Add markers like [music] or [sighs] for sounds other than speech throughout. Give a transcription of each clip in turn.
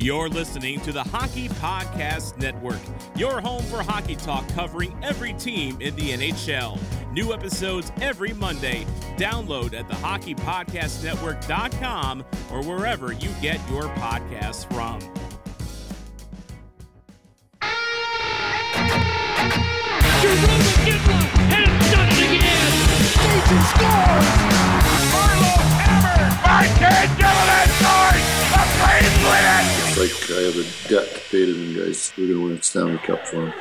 You're listening to the Hockey Podcast Network, your home for hockey talk covering every team in the NHL. New episodes every Monday. Download at thehockeypodcastnetwork.com or wherever you get your podcasts from. Jeroen Gitler has done it again. Stacy scores. Marlowe hammered by Ken Like I have a debt to pay to them guys. We're gonna win a Stanley Cup for them.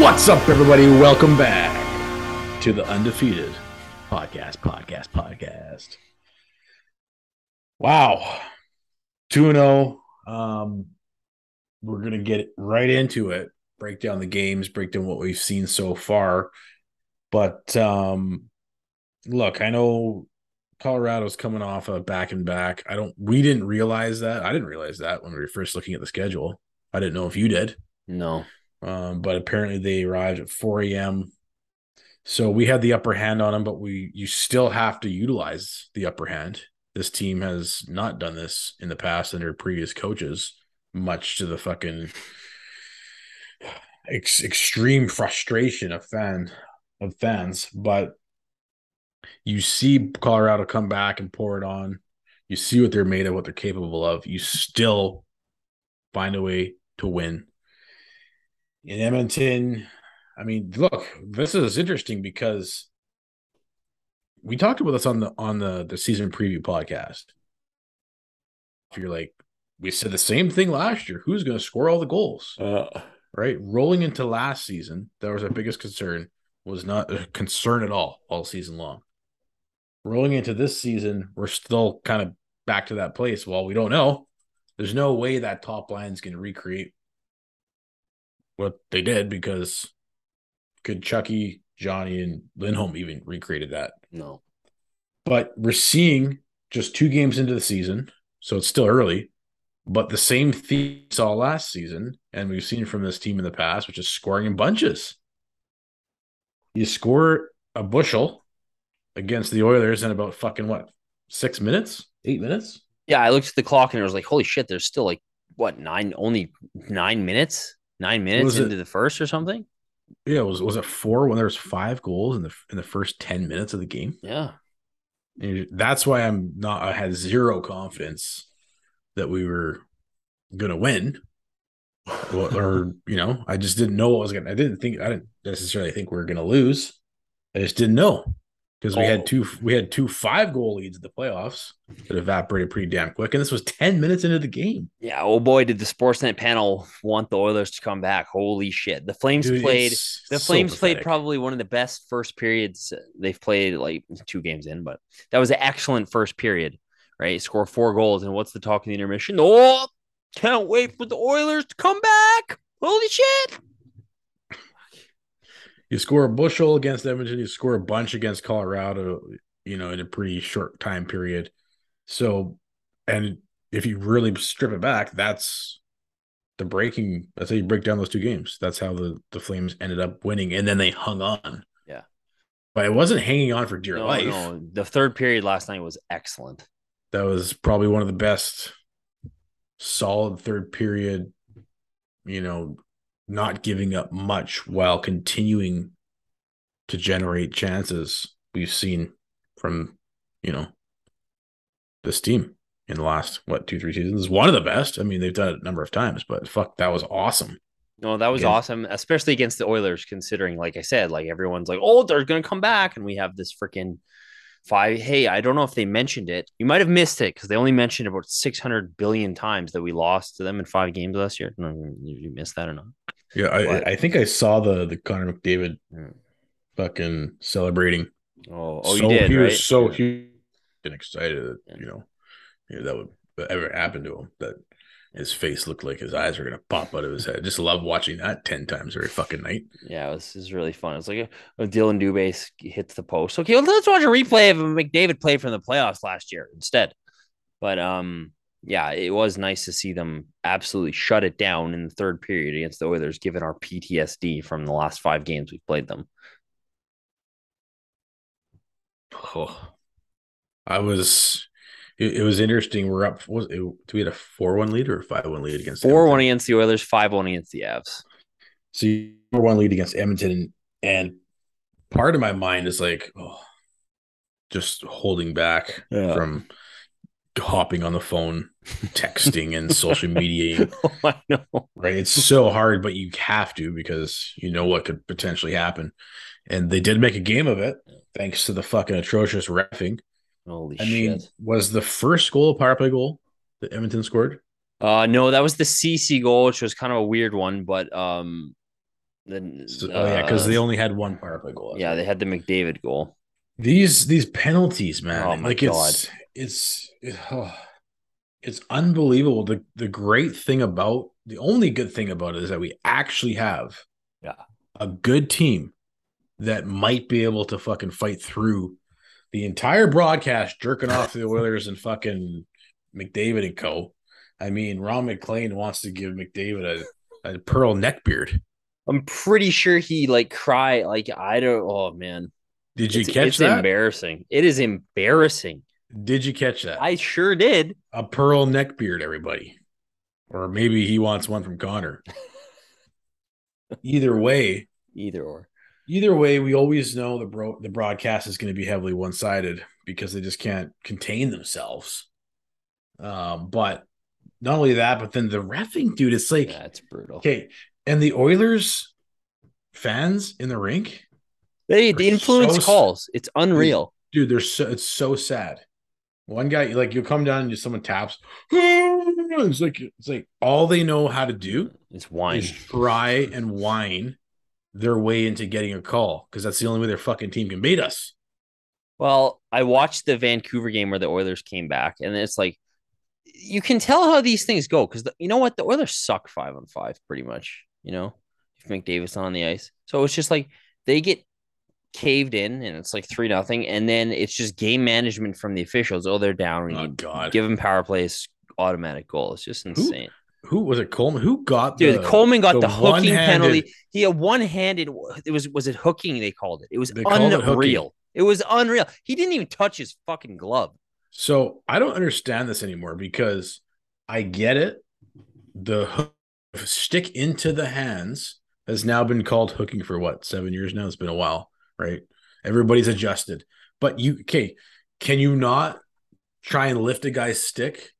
What's up, everybody? Welcome back to the Undefeated Podcast, Podcast, Podcast. Wow. 2 0. Um, we're going to get right into it, break down the games, break down what we've seen so far. But um, look, I know Colorado's coming off a back and back. I don't, we didn't realize that. I didn't realize that when we were first looking at the schedule. I didn't know if you did. No. Um, but apparently they arrived at 4 a.m. So we had the upper hand on them, but we you still have to utilize the upper hand. This team has not done this in the past under previous coaches, much to the fucking ex- extreme frustration of fan of fans. But you see Colorado come back and pour it on. You see what they're made of, what they're capable of. You still find a way to win in Edmonton. I mean, look, this is interesting because we talked about this on the on the the season preview podcast. If you're like, we said the same thing last year. Who's going to score all the goals? Uh, Right, rolling into last season, that was our biggest concern. Was not a concern at all all season long. Rolling into this season, we're still kind of back to that place. Well, we don't know. There's no way that top line is going to recreate what they did because could Chucky, Johnny, and Lindholm even recreated that? no. But we're seeing just two games into the season, so it's still early. But the same theme we saw last season, and we've seen from this team in the past, which is scoring in bunches. You score a bushel against the Oilers in about fucking what six minutes, eight minutes. Yeah, I looked at the clock and it was like, holy shit, there's still like what nine only nine minutes? Nine minutes was it? into the first or something? Yeah, was was it four when there was five goals in the in the first ten minutes of the game? Yeah. And that's why I'm not. I had zero confidence that we were gonna win, or, or, you know, I just didn't know what was gonna. I didn't think. I didn't necessarily think we were gonna lose. I just didn't know because we Oh. had two. We had two five goal leads in the playoffs that evaporated pretty damn quick, and this was ten minutes into the game. Yeah. Oh boy, did the Sportsnet panel want the Oilers to come back. Holy shit. The Flames Dude, played the so Flames played probably one of the best first periods uh, they've played like two games in, but that was an excellent first period, right? Score four goals. And what's the talk in the intermission? Oh, can't wait for the Oilers to come back. Holy shit. You score a bushel against Edmonton, you score a bunch against Colorado, you know, in a pretty short time period. So, and if you really strip it back, that's the breaking. That's how you break down those two games. That's how the the Flames ended up winning, and then they hung on. Yeah. but it wasn't hanging on for dear No, life. no, the third period last night was excellent. That was probably one of the best, solid third period. You know, not giving up much while continuing to generate chances we've seen from you know this team in the last what two three seasons. One of the best. I mean, they've done it a number of times, but fuck, that was awesome. No, that was Again. awesome, especially against the Oilers, considering, like I said, like everyone's like, oh, they're going to come back. And we have this freaking five. Hey, I don't know if they mentioned it. You might have missed it because they only mentioned about 600 billion times that we lost to them in five games last year. No, you missed that or not? Yeah, I, I think I saw the the Connor McDavid Hmm. fucking celebrating. Oh, oh, so you did, he right? was so huge and excited that you know, you know that would ever happen to him. That his face looked like his eyes were gonna pop out of his head. Just love watching that ten times every fucking night. Yeah, it was, really fun. It's like uh, Dylan Dubé's hits the post. Okay, well, let's watch a replay of McDavid play from the playoffs last year instead. But um, yeah, it was nice to see them absolutely shut it down in the third period against the Oilers, given our PTSD from the last five games we've played them. Oh, I was. It, it was interesting. We're up. Was it? We had a four-one lead or a five-one lead against Four one against the Oilers, five one against the Avs. So you four-one lead against Edmonton, and part of my mind is like, oh, just holding back Yeah. from hopping on the phone, texting, and social media. [laughs] oh, I know. Right? It's so hard, but you have to because you know what could potentially happen. And they did make a game of it, thanks to the fucking atrocious refing. Holy I mean, shit. was the first goal a power play goal that Edmonton scored? Uh, no, that was the Ceci goal, which was kind of a weird one, but um, then So- oh yeah, because uh, they only had one power play goal. yeah they had the McDavid goal. these these penalties, man. Oh my like it's it's it- oh, it's unbelievable. The the great thing about the only good thing about it is that we actually have Yeah. a good team that might be able to fucking fight through the entire broadcast jerking off the Oilers and fucking McDavid and co. I mean, Ron MacLean wants to give McDavid a, a pearl neck beard. I'm pretty sure he like cry like I don't. Oh man, Did you it's, catch it's that? embarrassing. It is embarrassing. Did you catch that? I sure did. a pearl neck beard, everybody. Or maybe he wants one from Connor. [laughs] either way, Either or. Either way, we always know the bro the broadcast is going to be heavily one sided because they just can't contain themselves. Um, but not only that, but then the refing, dude, it's like Yeah, brutal. okay, and the Oilers fans in the rink, They, We're influence so- calls. It's unreal. dude, they're so it's so sad. One guy, like you'll come down and just someone taps, [laughs] it's like it's like all they know how to do It's wine. is try and whine their way into getting a call because that's the only way their fucking team can beat us. Well, I watched the Vancouver game where the Oilers came back, and it's like you can tell how these things go because you know what the Oilers suck five on five pretty much. You know, if McDavid's on the ice, so it's just like they get caved in, and it's like three nothing, and then it's just game management from the officials. Oh, they're down. We Oh God, give them power plays, automatic goal. It's just insane. who was it? Coleman? Who got Dude, the, Coleman got the, hooking one-handed- penalty. He had one-handed. It was was it hooking? They called it. It was called it unreal. It was unreal. He didn't even touch his fucking glove. So I don't understand this anymore because I get it. The hook, stick into the hands has now been called hooking for what seven years now. It's been a while, right? Everybody's adjusted, but you okay? Can you not try and lift a guy's stick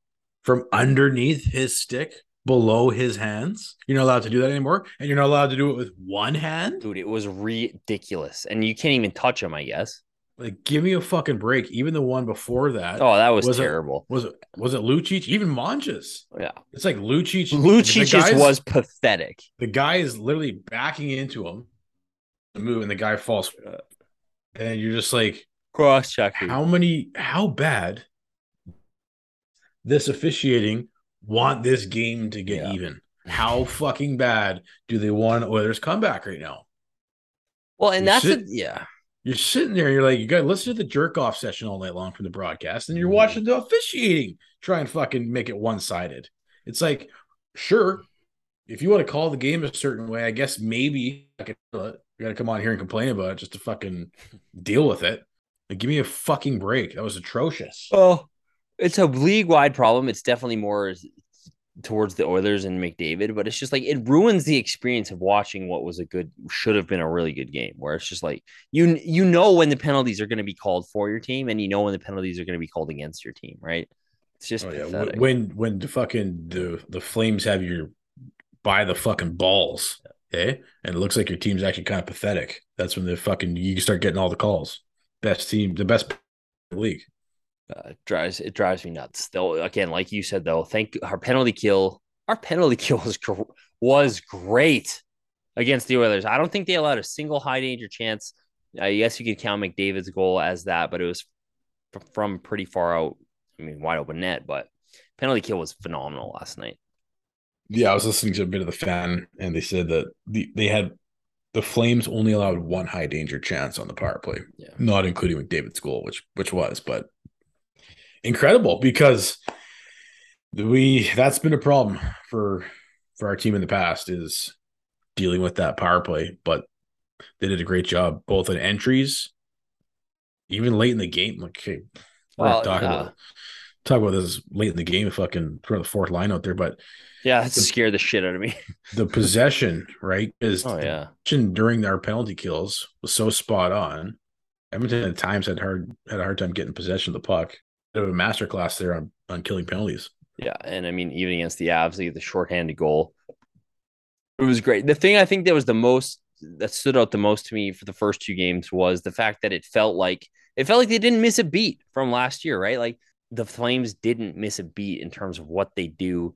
from underneath his stick below his hands? You're not allowed to do that anymore, and you're not allowed to do it with one hand. Dude, it was ridiculous. And you can't even touch him, I guess. Like, give me a fucking break. Even the one before that Oh, that was, Was it- terrible. was it was it Lucic? Even Monches. Yeah. It's like Lucic. Lucic the just guy's- was pathetic. the guy is literally backing into him the move, and the guy falls. And you're just like, Cross checking. how many? How bad? This officiating want this game to get Yeah. even? How [laughs] fucking bad do they want Oilers comeback right now? Well, and You that's sit- a, yeah. You're sitting there, you're like, you got to listen to the jerk off session all night long from the broadcast, and you're Mhm. watching the officiating try and fucking make it one sided. It's like, sure, if you want to call the game a certain way, I guess maybe I could do it. You got to come on here and complain about it just to fucking deal with it. Like, give me a fucking break. That was atrocious. Oh, it's a league wide problem. It's definitely more towards the Oilers and McDavid, but it's just like it ruins the experience of watching what was a good, should have been a really good game. Where it's just like you you know when the penalties are going to be called for your team, and you know when the penalties are going to be called against your team, right? It's just Oh, yeah. When when the fucking the the Flames have you by the fucking balls, okay, eh? and it looks like your team's actually kind of pathetic. That's when the fucking you start getting all the calls. Best team, the best in the league. Uh, it drives it drives me nuts. Though again, like you said, though, thank our penalty kill. Our penalty [laughs] kill was gr- was great against the Oilers. I don't think they allowed a single high danger chance. I guess you could count McDavid's goal as that, but it was f- from pretty far out. I mean, wide open net, but penalty kill was phenomenal last night. Yeah, I was listening to a bit of the fan, and they said that the, they had the Flames only allowed one high danger chance on the power play, Yeah. not including McDavid's goal, which which was, but incredible because we that's been a problem for for our team in the past is dealing with that power play, but they did a great job both in entries, even late in the game. Like, okay, we're Well, gonna talk yeah. about talk about this late in the game. Fucking throw the fourth line out there, but Yeah, that scared the shit out of me. [laughs] the possession, right, is Oh yeah. during our penalty kills was so spot on. Edmonton at times had hard had a hard time getting possession of the puck. Of a masterclass there on on killing penalties. Yeah, and I mean, even against the Avs, they get the shorthanded goal. It was great. The thing I think that was the most that stood out the most to me for the first two games was the fact that it felt like it felt like they didn't miss a beat from last year, right? Like the Flames didn't miss a beat in terms of what they do,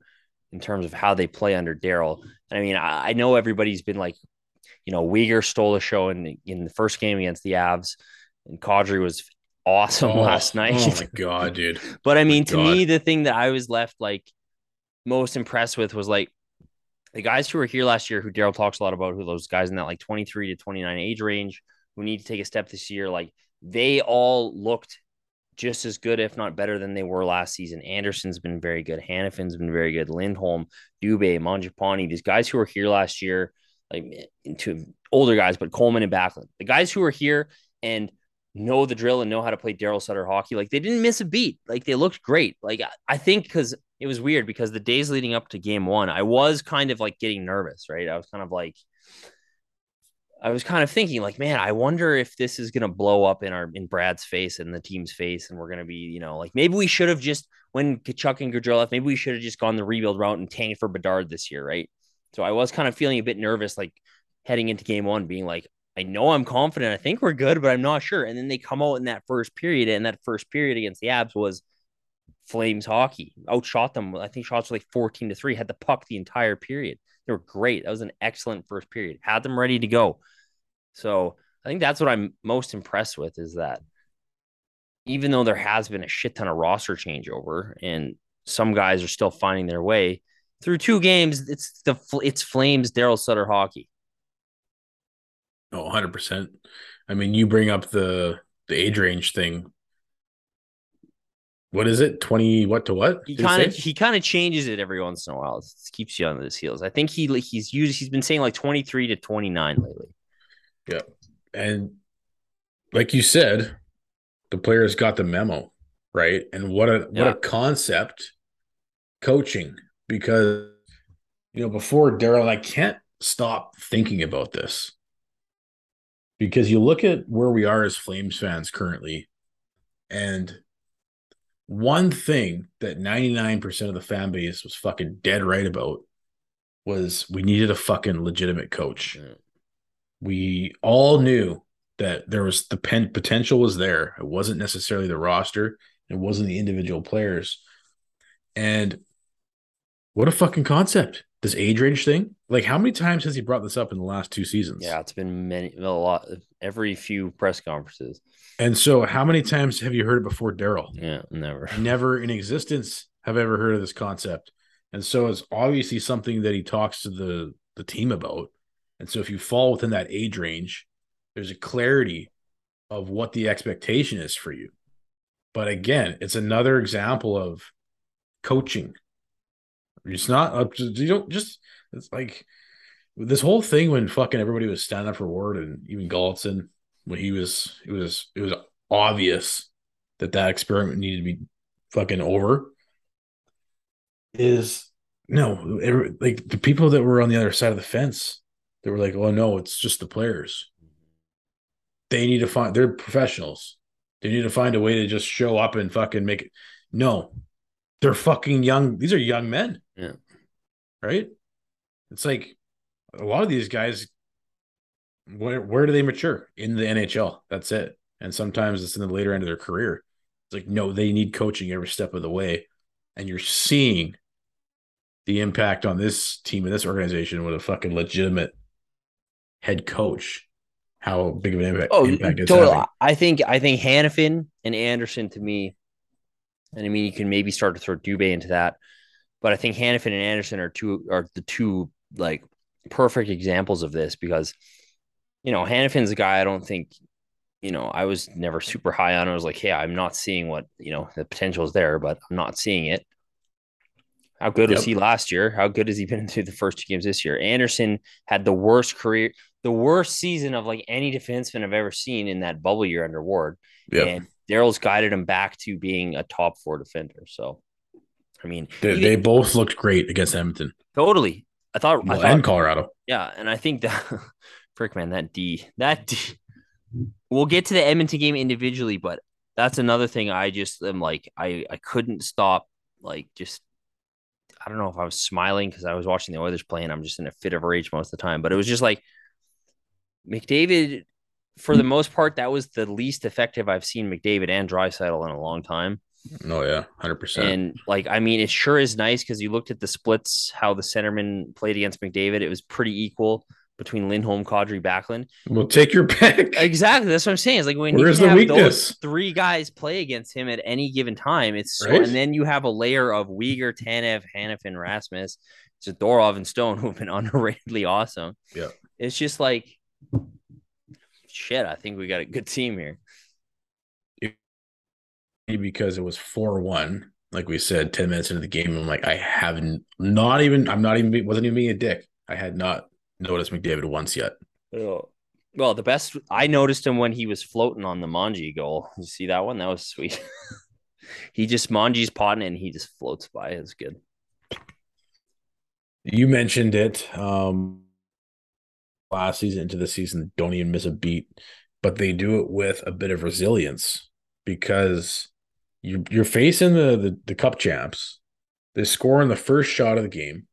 in terms of how they play under Daryl. I mean, I, I know everybody's been like, you know, Weegar stole a show in in the first game against the Avs, and Kadri was awesome Oh, last night. Oh my [laughs] god, dude. But I oh mean, to God. me, the thing that I was left like most impressed with was like the guys who were here last year, who Daryl talks a lot about, who those guys in that like 23 to 29 age range who need to take a step this year, like they all looked just as good, if not better, than they were last season. Andersson's been very good. Hanifin's been very good. Lindholm, Dubé, Mangiapane, these guys who were here last year, like into older guys, but Coleman and Backlund, the guys who were here and know the drill and know how to play Daryl Sutter hockey. Like they didn't miss a beat. Like they looked great. Like I- think because it was weird because the days leading up to game one, I was kind of like getting nervous, right? I was kind of like, I was kind of thinking, like, man, I wonder if this is gonna blow up in our in Brad's face and the team's face, and we're gonna be, you know, like maybe we should have just when Tkachuk and Gaudreau left, maybe we should have just gone the rebuild route and tanked for Bedard this year, right? So I was kind of feeling a bit nervous, like heading into game one, being like, I know I'm confident. I think we're good, but I'm not sure. And then they come out in that first period, and that first period against the Avs was Flames hockey. Outshot them. I think shots were like 14 to 3, had the puck the entire period. They were great. That was an excellent first period. Had them ready to go. So I think that's what I'm most impressed with is that even though there has been a shit ton of roster changeover and some guys are still finding their way through two games, it's the it's Flames Daryl Sutter hockey. Oh, 100%. I mean, you bring up the the age range thing. What is it? 20 what to what? He kind of he kind of changes it every once in a while. It keeps you on his heels. I think he he's used he's been saying like 23 to 29 lately. Yeah. And like you said, the players got the memo, right? And what a what Yeah. a concept coaching because you know before Daryl, I can't stop thinking about this because you look at where we are as Flames fans currently, and one thing that 99% of the fan base was fucking dead right about was we needed a fucking legitimate coach Yeah. we all knew that there was the pen potential was there. It wasn't necessarily the roster, it wasn't the individual players. And what a fucking concept. This age range thing. Like how many times has he brought this up in the last two seasons? Yeah, it's been many a lot every few press conferences. And so how many times have you heard it before Daryl? Yeah, never. [laughs] Never in existence have I ever heard of this concept. And so it's obviously something that he talks to the the team about. And so if you fall within that age range, there's a clarity of what the expectation is for you. But again, it's another example of coaching. It's not up to you don't just it's like this whole thing when fucking everybody was standing up for Ward and even Gulutzan when he was it was it was obvious that that experiment needed to be fucking over. Is no every, like the people that were on the other side of the fence they were like oh no it's just the players. They need to find they're professionals. They need to find a way to just show up and fucking make it no they're fucking young. These are young men. Yeah. right? It's like a lot of these guys where where do they mature? In the NHL that's it. And sometimes it's in the later end of their career. It's like no they need coaching every step of the way. And you're seeing the impact on this team and this organization with a fucking legitimate head coach how big of an impact, Oh, impact it's totally. I think I think Hanifin and Andersson to me, and I mean you can maybe start to throw Dubé into that, but I think Hanifin and Andersson are two are the two like perfect examples of this because you know Hanifin's a guy I don't think you know I was never super high on. I was like, hey, I'm not seeing what you know the potential is there, but I'm not seeing it. How good was he last year? How good has he been [laughs] through the first two games this year? Andersson had the worst career, the worst season of like any defenseman I've ever seen in that bubble year under Ward. Yeah. And Daryl's guided him back to being a top four defender. So, I mean, They, even- they both looked great against Edmonton totally. I thought, I thought and Colorado. Yeah, and I think that [laughs] frick man, that D, that D. We'll get to the Edmonton game individually, but that's another thing. I just am like, I I couldn't stop, like, just I don't know if I was smiling because I was watching the Oilers play, and I'm just in a fit of rage most of the time. But it was just like McDavid, for the most part, that was the least effective I've seen McDavid and Draisaitl in a long time. Oh yeah, hundred percent. And like, I mean, it sure is nice because you looked at the splits, how the centerman played against McDavid. It was pretty equal between Lindholm, Kadri, Backlund. Well, take your pick. [laughs] Exactly. That's what I'm saying. It's like when Where's you the have weakness? those three guys play against him at any given time, it's so, Right? and then you have a layer of Weegar, Tanev, Hanifin, Rasmus, Zadorov, and Stone [laughs] who've been [laughs] underratedly awesome. Yeah. It's just like shit. I think we got a good team here. because it was four one. Like we said, ten minutes into the game, I'm like, I haven't not even. I'm not even. Wasn't even being a dick. I had not noticed McDavid once yet. Well, the best I noticed him when he was floating on the Manji goal. You see that one? That was sweet. [laughs] he just Manji's potting and he just floats by. It's good. You mentioned it. Um, last season into the season, don't even miss a beat, but they do it with a bit of resilience because you're, you're facing the, the the cup champs. They score in the first shot of the game.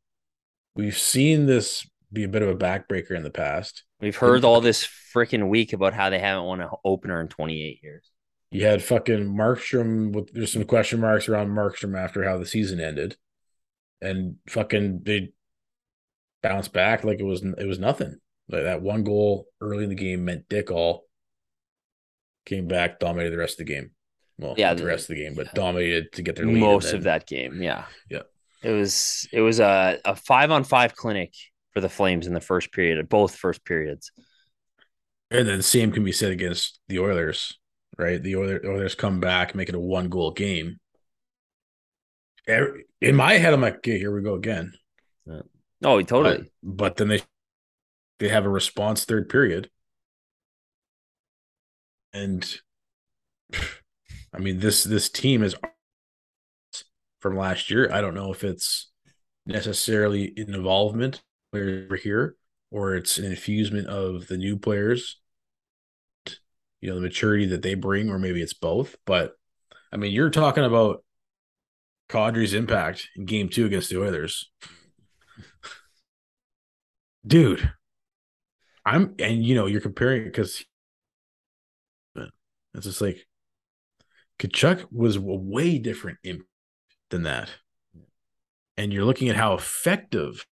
We've seen this be a bit of a backbreaker in the past. We've heard all this freaking week about how they haven't won an opener in 28 years. You had fucking Markstrom with there's some question marks around Markstrom after how the season ended, and fucking they bounced back like it was it was nothing. Like that one goal early in the game meant dick all. Came back, dominated the rest of the game. Well, Yeah, the rest of the game, but dominated to get their lead. Most and of that game, yeah, Yeah. It was it was a, a five on five clinic for the Flames in the first period, both first periods. And then same can be said against the Oilers, right? The Oilers, Oilers come back, make it a one goal game. Every- In my head, I'm like, okay, here we go again. Oh, totally. But, but then they they have a response third period. And I mean this this team is from last year. I don't know if it's necessarily an involvement over here or it's an infusement of the new players, you know, the maturity that they bring, or maybe it's both. But I mean, you're talking about Kadri's impact in game two against the Oilers. Dude, I'm and you know, you're comparing because it's just like Tkachuk was a way different imp than that. And you're looking at how effective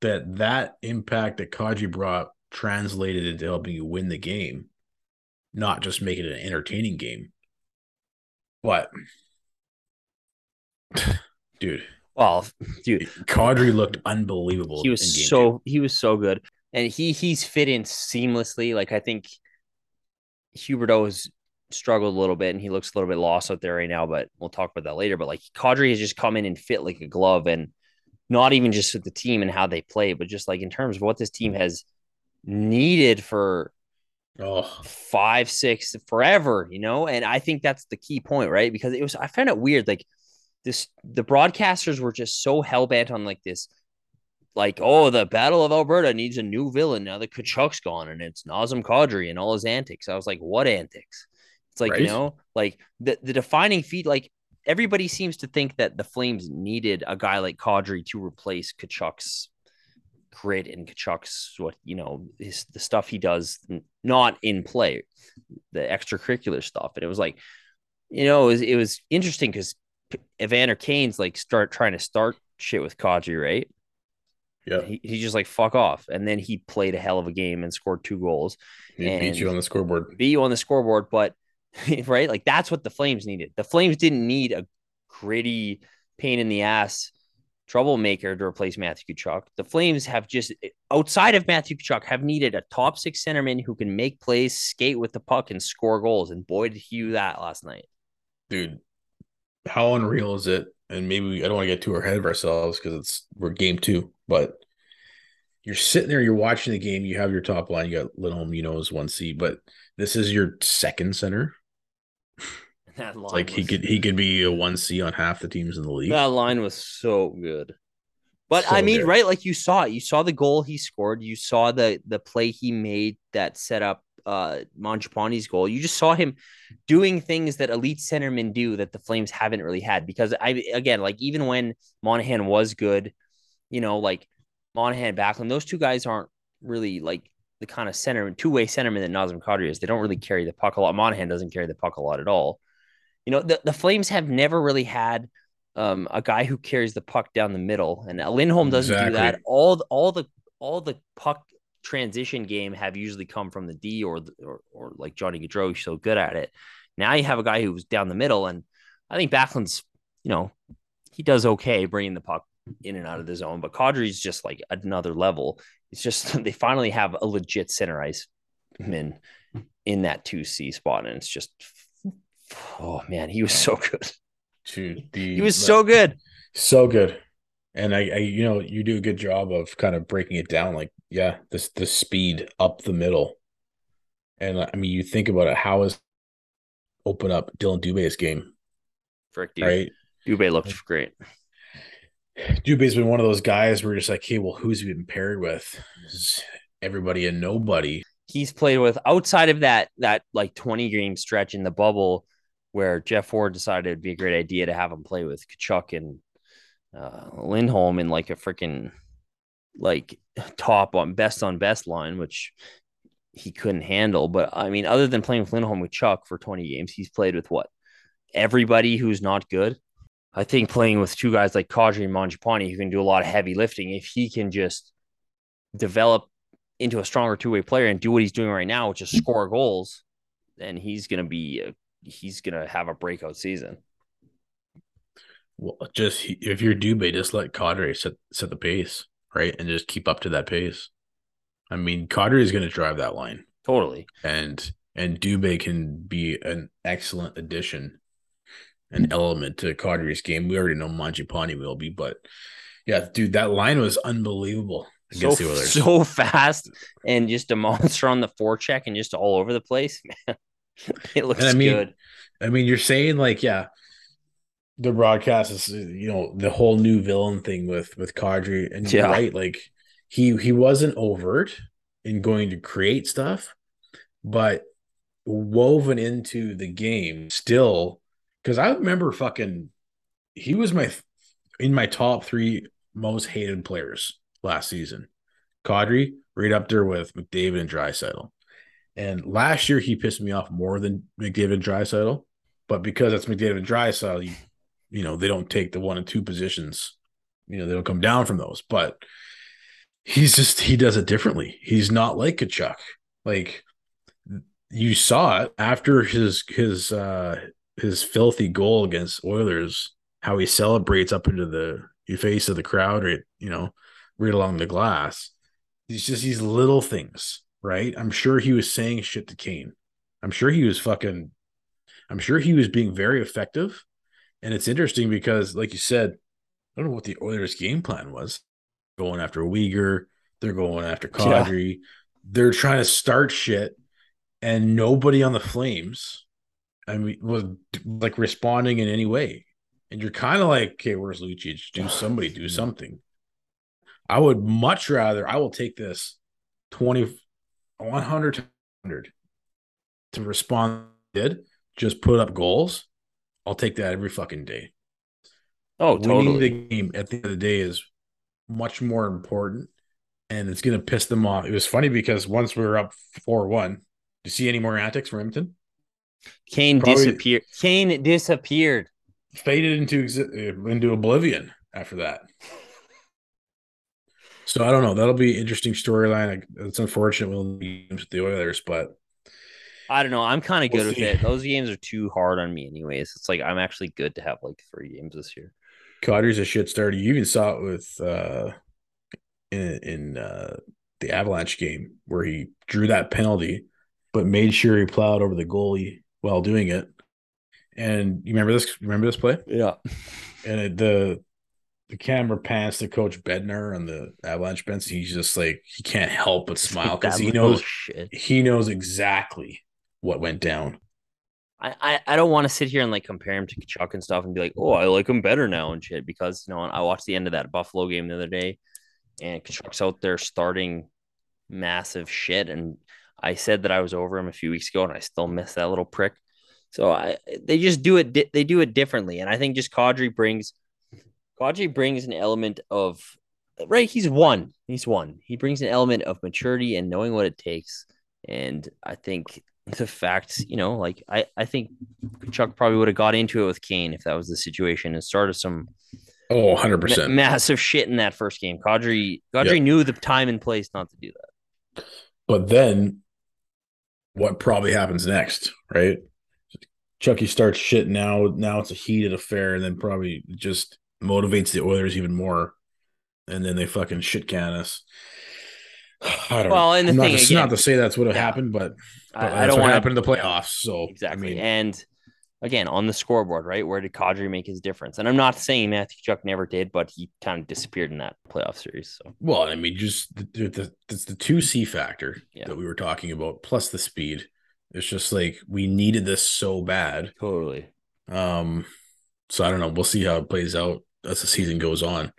that that impact that Kaji brought translated into helping you win the game, not just make it an entertaining game. But [sighs] dude, Well, dude, Kadri looked unbelievable. he in was so he was so good, and he he's fit in seamlessly. Like I think Huberdeau has struggled a little bit, and he looks a little bit lost out there right now. But we'll talk about that later. But like Kadri has just come in and fit like a glove, and not even just with the team and how they play, but just like in terms of what this team has needed for Oh, five, six, forever, you know? And I think that's the key point, right? Because it was, I found it weird. Like this, the broadcasters were just so hell bent on like this, like, oh, the Battle of Alberta needs a new villain now that Tkachuk's gone and it's Nazem Kadri and all his antics. I was like, what antics? It's like, you know, like the, the defining feat, like everybody seems to think that the Flames needed a guy like Kadri to replace Tkachuk's grit and Tkachuk's what you know his the stuff he does not in play, the extracurricular stuff. And it was like, you know, it was, it was interesting because Evander Kane's like start trying to start shit with Kadri, right? Yeah. He, he just like fuck off, and then he played a hell of a game and scored two goals, He beat you on the scoreboard. beat you on the scoreboard. But [laughs] right, like that's what the Flames needed. The Flames didn't need a gritty pain in the ass troublemaker to replace Matthew Tkachuk. The Flames have just outside of Matthew Tkachuk have needed a top six centerman who can make plays, skate with the puck, and score goals. And boy, did he do that last night. Dude, how unreal is it and maybe we, I don't want to get too ahead of ourselves because it's we're game two, but you're sitting there, you're watching the game, you have your top line, you got Lindholm, you know, as one C, but this is your second center. [laughs] That line Like he could he could be a one C on half the teams in the league. That line was so good. But So I mean, good. right? Like you saw it. You saw the goal he scored. You saw the the play he made that set up uh Mangiapane's goal. You just saw him doing things that elite centermen do that the Flames haven't really had. Because I again, like even when Monahan was good, you know, like Monahan Backlund, those two guys aren't really like the kind of center two way centerman that Nazem Kadri is. They don't really carry the puck a lot. Monahan doesn't carry the puck a lot at all. You know, the, the Flames have never really had um, a guy who carries the puck down the middle, and Lindholm doesn't do that. All the, all the all the puck transition game have usually come from the D or or, or like Johnny Gaudreau, who's so good at it. Now you have a guy who's down the middle, and I think Backlund's, you know, he does okay bringing the puck in and out of the zone, but Kadri's just like another level. It's just [laughs] they finally have a legit center ice man in that two C spot, and it's just oh man, he was so good. Dude, [laughs] the He was so good. so good. And I, I, you know, you do a good job of kind of breaking it down. Like, yeah, this the speed up the middle. And I mean, you think about it, how is open up Dylan Dubé's game, Frick, dude. right? Dubé looked great. Dubé's been one of those guys where you're just like, hey, well, who's he been paired with? Is everybody and nobody. He's played with outside of that that like 20 game stretch in the bubble where Geoff Ward decided it'd be a great idea to have him play with Tkachuk and uh, Lindholm in like a freaking like top on best on best line, which he couldn't handle. But I mean, other than playing with Lindholm with Chuck for 20 games, he's played with what? Everybody who's not good. I think playing with two guys like Kadri and Mangiapane who can do a lot of heavy lifting, if he can just develop into a stronger two way player and do what he's doing right now, which is score goals, then he's gonna be a, he's gonna have a breakout season. Well, just if you're Dubé, just let Kadri set set the pace, right, and just keep up to that pace. I mean, Kadri is going to drive that line. Totally. and and Dubé can be an excellent addition, an element to Kadri's game. We already know Mangiapane will be, but yeah, dude, that line was unbelievable So, the Oilers. [laughs] so fast and just a monster on the forecheck and just all over the place. [laughs] Man, it looks And I mean, good. I mean, you're saying like, yeah, the broadcast is you know the whole new villain thing with with Kadri, and Yeah. right, like he he wasn't overt in going to create stuff, but woven into the game still. Because I remember fucking, he was my in my top three most hated players last season. Kadri right up there with McDavid and Draisaitl. And last year he pissed me off more than McDavid and Draisaitl. But because it's McDavid and Draisaitl, you, you know, they don't take the one and two positions. You know, they don't come down from those. But he's just he does it differently. He's not like Tkachuk. Like you saw it after his his uh his filthy goal against Oilers, how he celebrates up into the face of the crowd, right? You know, right along the glass. It's just these little things, right? I'm sure he was saying shit to Kane. I'm sure he was fucking. I'm sure he was being very effective, and it's interesting because, like you said, I don't know what the Oilers' game plan was. Going after Weegar, they're going after Yeah. They're trying to start shit, and nobody on the Flames, I mean, was like responding in any way. And you're kind of like, okay, where's Lucic? Do [sighs] somebody do something. I would much rather, I will take this 20, 100 to 100 to respond. Did just put up goals. I'll take that every fucking day. Oh, Winning totally. the game at the end of the day is much more important, and it's going to piss them off. It was funny because once we were up 4 1, do you see any more antics from Edmonton? Kane Probably- disappeared. Kane disappeared. Faded into exi- uh, into oblivion after that. [laughs] So I don't know. That'll be an interesting storyline. It's unfortunate we'll be with the Oilers, but I don't know. I'm kind of We'll good with it. Those games are too hard on me, anyways. It's like I'm actually good to have like three games this year. Kadri's a shit starter. You even saw it with uh in in uh the Avalanche game where he drew that penalty, but made sure he plowed over the goalie while doing it. And you remember this? Remember this play? Yeah. And it, the the camera pans to Coach Bednar on the Avalanche bench. He's just like he can't help but smile because he knows shit. he knows exactly what went down. I, I, I don't want to sit here and like compare him to Tkachuk and stuff and be like, oh, I like him better now and shit because you know I watched the end of that Buffalo game the other day, and Tkachuk's out there starting massive shit, and I said that I was over him a few weeks ago, and I still miss that little prick. So I they just do it they do it differently, and I think just Kadri brings Kadri brings an element of right. He's one. He's one. He brings an element of maturity and knowing what it takes, and I think the fact, you know, like I, I think Chuck probably would have got into it with Kane if that was the situation and started some Oh, 100 ma- percent. massive shit in that first game. Kadri, Kadri Yep. knew the time and place not to do that. But then what probably happens next, right? Chucky starts shit now. Now it's a heated affair, and then probably just motivates the Oilers even more. And then they fucking shit can us. I don't Well, know. and the I'm not thing to, again- not to say that's what Yeah. happened, but, but I, I don't want happened in the playoffs. So exactly. I mean, and again, on the scoreboard, right? Where did Kadri make his difference? And I'm not saying Matthew Tkachuk never did, but he kind of disappeared in that playoff series. So well, I mean, just the the, the, the two C factor Yeah. that we were talking about, plus the speed. It's just like we needed this so bad. totally. Um, so I don't know. We'll see how it plays out as the season goes on.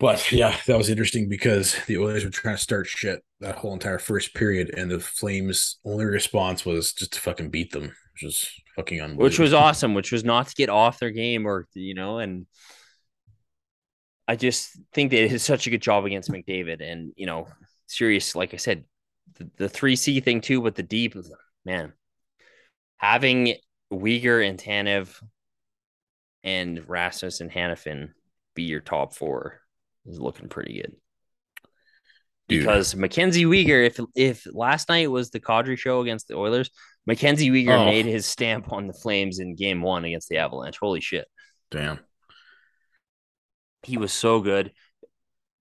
But yeah, that was interesting because the Oilers were trying to start shit that whole entire first period, and the Flames' only response was just to fucking beat them, which was fucking unbelievable. which was awesome, which was not to get off their game or you know, and I just think they did such a good job against McDavid, and you know, serious, like I said, the, three C thing too, but the deep man, having Weegar and Tanev and Rasmus and Hanifin be your top four is looking pretty good Dude, because MacKenzie Weegar, if if last night was the Kadri show against the Oilers, MacKenzie Weegar Oh. made his stamp on the Flames in Game One against the Avalanche. Holy shit, damn. he was so good.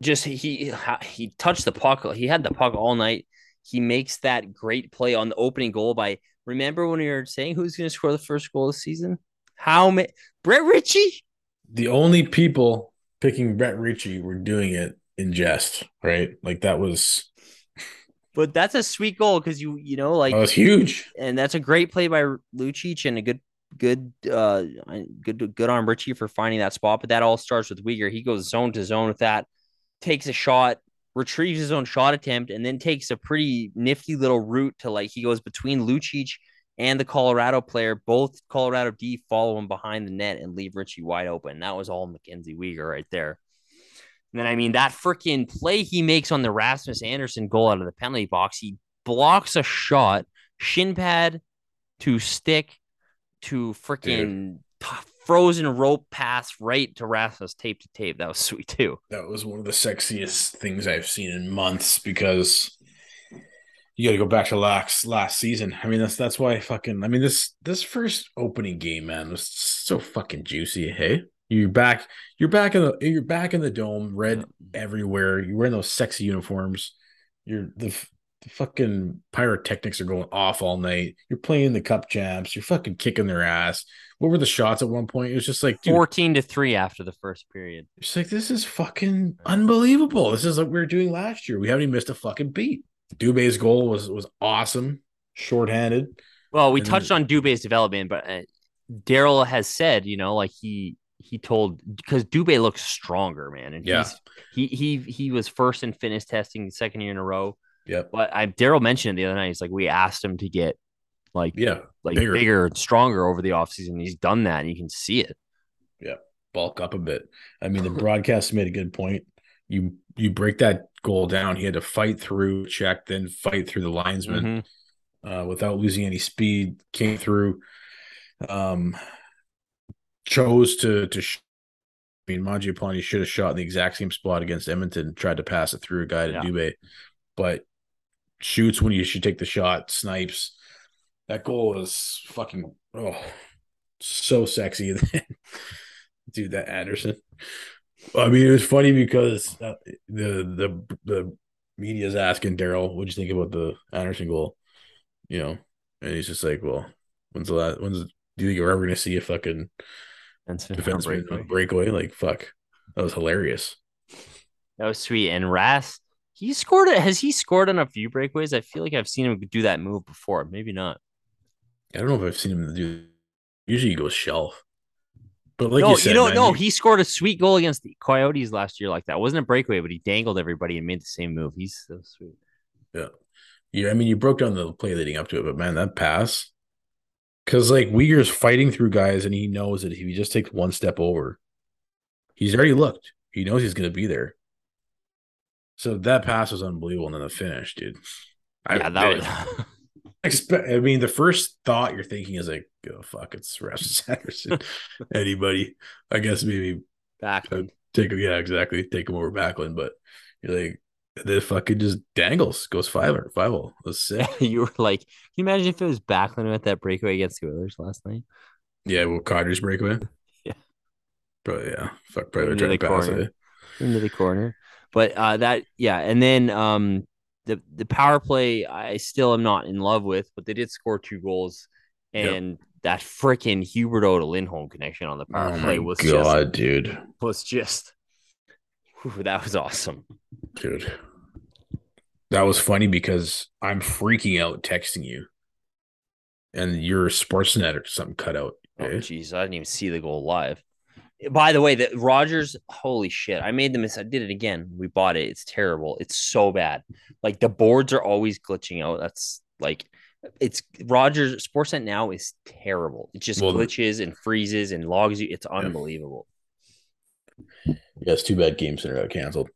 Just he he touched the puck. He had the puck all night. He makes that great play on the opening goal by. Remember when we were saying who's going to score the first goal this season? How many? Brett Ritchie. The only people picking Brett Ritchie were doing it in jest, right? Like that was But that's a sweet goal because you you know like that was huge. and that's a great play by Lucic and a good good uh good good on Ritchie for finding that spot. But that all starts with Weegar. He goes zone to zone with that, takes a shot, retrieves his own shot attempt, and then takes a pretty nifty little route to like he goes between Lucic and the Colorado player. Both Colorado D follow him behind the net and leave Ritchie wide open. That was all MacKenzie Weegar right there. And then I mean that freaking play he makes on the Rasmus Andersson goal out of the penalty box. He blocks a shot, shin pad to stick to freaking frozen rope pass right to Rasmus tape to tape. That was sweet too. That was one of the sexiest things I've seen in months because you got to go back to last last season. I mean, that's that's why I fucking. I mean this this first opening game, man, was so fucking juicy. Hey, you're back. You're back in the you're back in the dome. Red everywhere. You're wearing those sexy uniforms. You're the. the fucking pyrotechnics are going off all night. You're playing the cup champs. You're fucking kicking their ass. What were the shots at one point? It was just like, dude, 14 to 3 after the first period. it's like this is fucking unbelievable. This is like we were doing last year. We haven't even missed a fucking beat. Dubé's goal was was awesome, shorthanded. Well, we And- touched on Dubé's development, but uh, Daryl has said, you know, like he he told because Dubé looks stronger, man, and Yeah. he's, he he he was first in fitness testing the second year in a row. Yep. But I Daryl mentioned it the other night. He's like, we asked him to get like Yeah, like bigger. bigger. and stronger over the offseason. He's done that, and you can see it. Yeah, bulk up a bit. I mean, the broadcast made a good point. You you break that goal down. He had to fight through, check, then fight through the linesman Mhm. uh, without losing any speed. Came through. Um, chose to to. Sh- I mean, Mangiapane should have shot in the exact same spot against Edmonton. Tried to pass it through a guy to Yeah. Dubé, but shoots when you should take the shot. Snipes. That goal was fucking oh, so sexy. [laughs] Dude, that Andersson. I mean, it was funny because uh, the the the media's asking Daryl, "What do you think about the Andersson goal?" You know, and he's just like, "Well, when's the last when's Do you think you're ever going to see a fucking Defenseman breakaway. breakaway? Like, fuck. That was hilarious. That was sweet. And Ras, he scored it. Has he scored on a few breakaways? I feel like I've seen him do that move before. Maybe not. I don't know if I've seen him do. Usually, he goes shelf. But like no, you said, know, man, no, you- he scored a sweet goal against the Coyotes last year like that. It wasn't a breakaway, but he dangled everybody and made the same move. He's so sweet. Yeah, Yeah. I mean, you broke down the play leading up to it, but man, that pass, because like Weegar's fighting through guys, and he knows that if he just takes one step over, he's already looked. He knows he's going to be there. So that pass was unbelievable, and then the finish, dude. I, yeah, that was [laughs] expect. I mean, the first thought you're thinking is like, "Oh fuck, it's Rasmus [laughs] Andersson." Anybody? I guess maybe Backlund. take him. Yeah, exactly. Take him over Backlund, but you're like, the fucking just dangles, goes five or five. hole. That's sick. [laughs] you were like, can you imagine if it was Backlund with that breakaway against the Oilers last night? Yeah, well, Codgers breakaway. [laughs] Yeah. Probably, yeah. Fuck, probably Into trying to pass corner. it. into the corner. But uh that yeah, and then um the the power play I still am not in love with, but they did score two goals Yep. and that freaking Huberdeau to Lindholm connection on the power Oh play was god, dude, was just whew, that was awesome. dude. That was funny because I'm freaking out texting you, and your Sportsnet or something cut out. Oh eh? jeez, I didn't even see the goal live. By the way, the Rogers, holy shit! I made the miss. I did it again. We bought it. It's terrible. It's so bad. Like the boards are always glitching out. That's like it's Rogers Sportsnet now is terrible. It just Well, glitches and freezes and logs you. It's unbelievable. Yeah, it's too bad Game Center got canceled.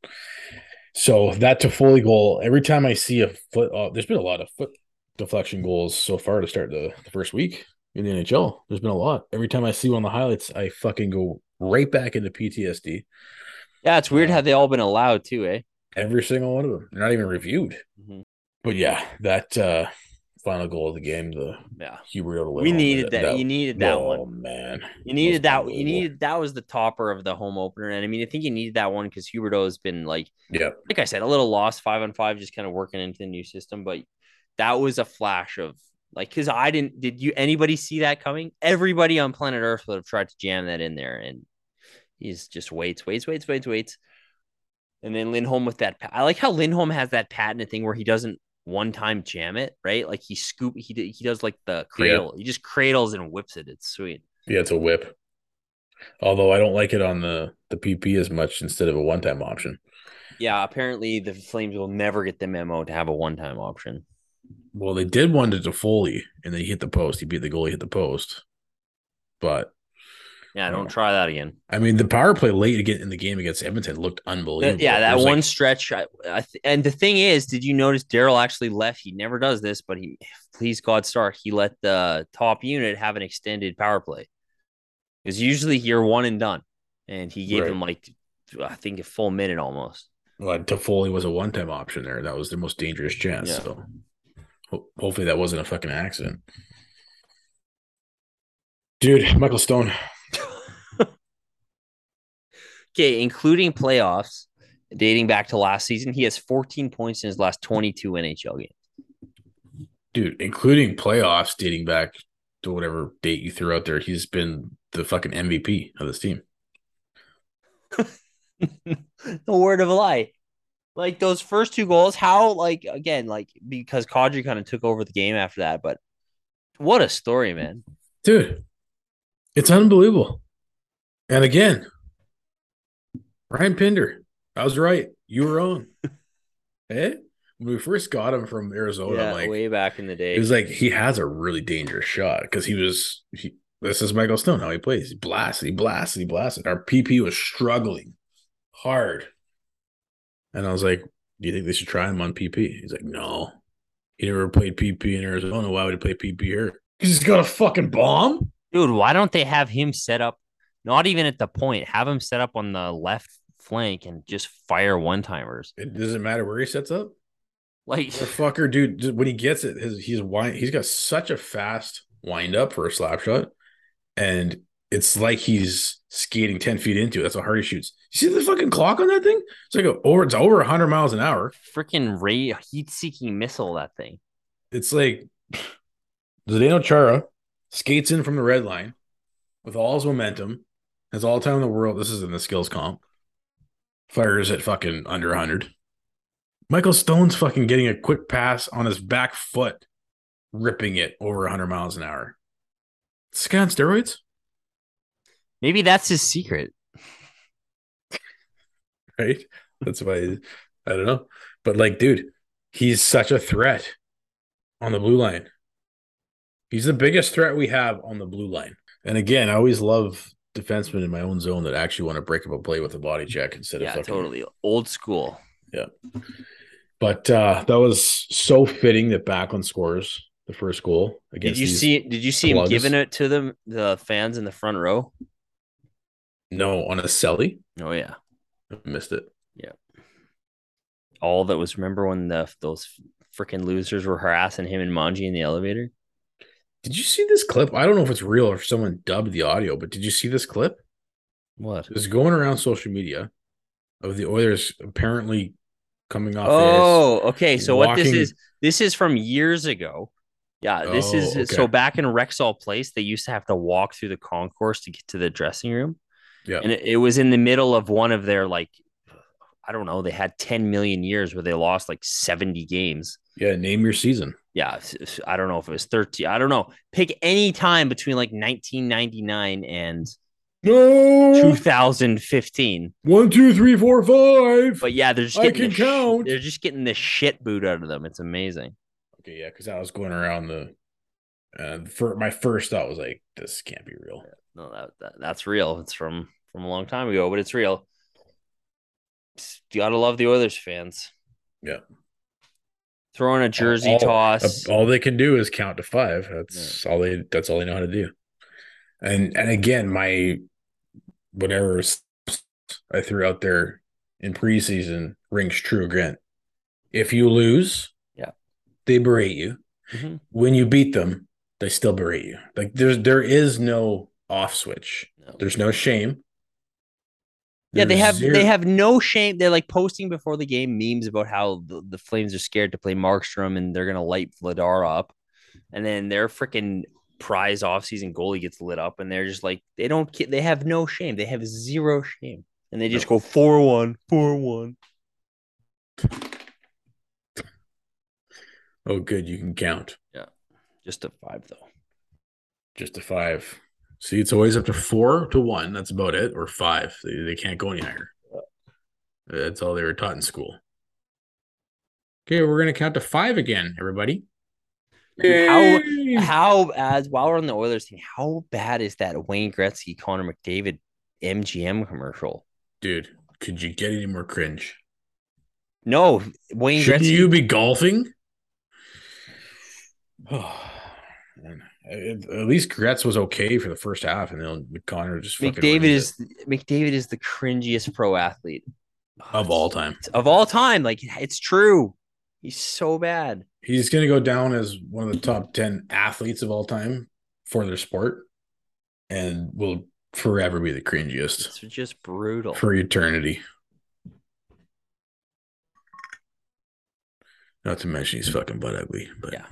So that to fully goal, every time I see a foot, uh, there's been a lot of foot deflection goals so far to start the, the first week in the NHL. There's been a lot. Every time I see one of the highlights, I fucking go right back into PTSD. Yeah, it's weird Uh, how they all been allowed too, eh? Every single one of them. They're not even reviewed. Mhm. But yeah, that uh final goal of the game, the Yeah, Huber we needed that. You needed that oh, one. man. You needed that. You needed that was the topper of the home opener, and I mean, I think you needed that one because Huberdeau has been like Yeah. like I said, a little lost five on five, just kind of working into the new system. But that was a flash of like, because I didn't, did you, anybody see that coming? Everybody on planet Earth would have tried to jam that in there. And he's just waits, waits, waits, waits, waits. And then Lindholm with that. I like how Lindholm has that patented thing where he doesn't one time jam it, right? Like he scoop, he, he does like the cradle. He just cradles and whips it. It's sweet. Yeah, it's a whip. Although I don't like it on the the PP as much instead of a one time option. Yeah. Apparently the Flames will never get the memo to have a one time option. Well, they did one to Toffoli, and then he hit the post. He beat the goalie, hit the post. But Yeah. Don't try that again. I mean, the power play late again in the game against Edmonton looked unbelievable. Yeah, that one like- stretch. I, I th- and the thing is, did you notice Daryl actually left? He never does this, but he, please God, start. He let the top unit have an extended power play because usually you're one and done, and he gave Right. them like I think a full minute almost. well, Toffoli was a one time option there. That was the most dangerous chance. Yeah. So ho- hopefully that wasn't a fucking accident. Dude, Michael Stone. Okay, including playoffs, dating back to last season, he has 14 points in his last 22 NHL games. Dude, including playoffs dating back to whatever date you threw out there, he's been the fucking MVP of this team. [laughs] no word of a lie. Like those first two goals, how like again, like because Kadri kind of took over the game after that, but what a story, man. Dude, it's unbelievable. And again, Ryan Pinder, I was right. You were wrong. [laughs] eh? When we first got him from Arizona, yeah, I'm like, way back in the day. it was like he has a really dangerous shot because he was he, this is Michael Stone how he plays. He blasted, he blasted, he blasted. Our PP was struggling hard. And I was like, Do you think they should try him on PP? He's like, No. He never played PP in Arizona. Why would he play PP here? He's got a fucking bomb. Dude, why don't they have him set up? Not even at the point. Have him set up on the left flank and just fire one timers. It doesn't matter where he sets up. Like The fucker, dude, when he gets it, his he's wind, he's got such a fast wind up for a slap shot, and it's like he's skating ten feet into it. That's how hard he shoots. You see the fucking clock on that thing? It's like a, over. It's over hundred miles an hour. freaking ray heat seeking missile, that thing. It's like Zdeno Chara skates in from the red line with all his momentum, has all the time in the world. This is in the skills comp. Fires at fucking under 100. Michael Stone's fucking getting a quick pass on his back foot, ripping it over 100 miles an hour. This guy on steroids? Maybe that's his secret. [laughs] right? That's why I don't know. But like, dude, he's such a threat on the blue line. He's the biggest threat we have on the blue line. And again, I always love defensemen in my own zone that actually want to break up a play with a body check instead Yeah, of fucking totally old school. Yeah. But uh that was so fitting that Backlund scores the first goal Did against you these- see? Did you see him giving it to them, the fans in the front row? no on a celly. Oh yeah, I missed it. Yeah. All that was. Remember when the those freaking losers were harassing him and Manji in the elevator? Did you see this clip? I don't know if it's real or if someone dubbed the audio, but did you see this clip? What? It's going around social media of the Oilers apparently coming off the Oh, okay. So what this is? This is from years ago. Yeah, this Oh, is so back in Rexall Place. They used to have to walk through the concourse to get to the dressing room. Yeah. and it, it was in the middle of one of their like, I don't know. They had ten million years where they lost like seventy games. Yeah, name your season. Yeah, I don't know if it was 13. I don't know. Pick any time between like 1999 and No. 2015. One, two, three, four, five. But yeah, they're just I getting can the sh- they're just getting the shit boot out of them. It's amazing. okay, yeah, because I was going around the. Uh, for my first thought was like, this can't be real. No, that, that that's real. It's from from a long time ago, but it's real. You gotta love the Oilers fans. Yeah. Throwing a jersey all, toss. All they can do is count to five. That's all they. That's all they know how to do. And and again, my whatever I threw out there in preseason rings true again. If you lose, Yeah. they berate you. Mhm. When you beat them, they still berate you. Like there's there is no off switch. No. There's no shame. Yeah, they have zero- they have no shame. They're like posting before the game memes about how the, the Flames are scared to play Markstrom and they're gonna light Vladar up, and then their freaking prize offseason goalie gets lit up, and they're just like they don't they have no shame. They have zero shame, and they just go four one four one. Oh, good. You can count. Yeah, just a five though. Just a five. See, it's always up to four to one. That's about it, or five. They, they can't go any higher. That's all they were taught in school. Okay, we're gonna count to five again, everybody. How how as while we're on the Oilers thing, how bad is that Wayne Gretzky Connor McDavid MGM commercial? dude? Could you get any more cringe? No, Wayne Should Gretzky. you be golfing? [sighs] Oh, man. At least Gretz was okay for the first half, and then Connor just McDavid is McDavid is the cringiest pro athlete of all time. of all time. Like it's true. He's so bad. He's going to go down as one of the top 10 athletes of all time for their sport and will forever be the cringiest It's just brutal. for eternity. Not to mention he's fucking butt ugly, but Yeah.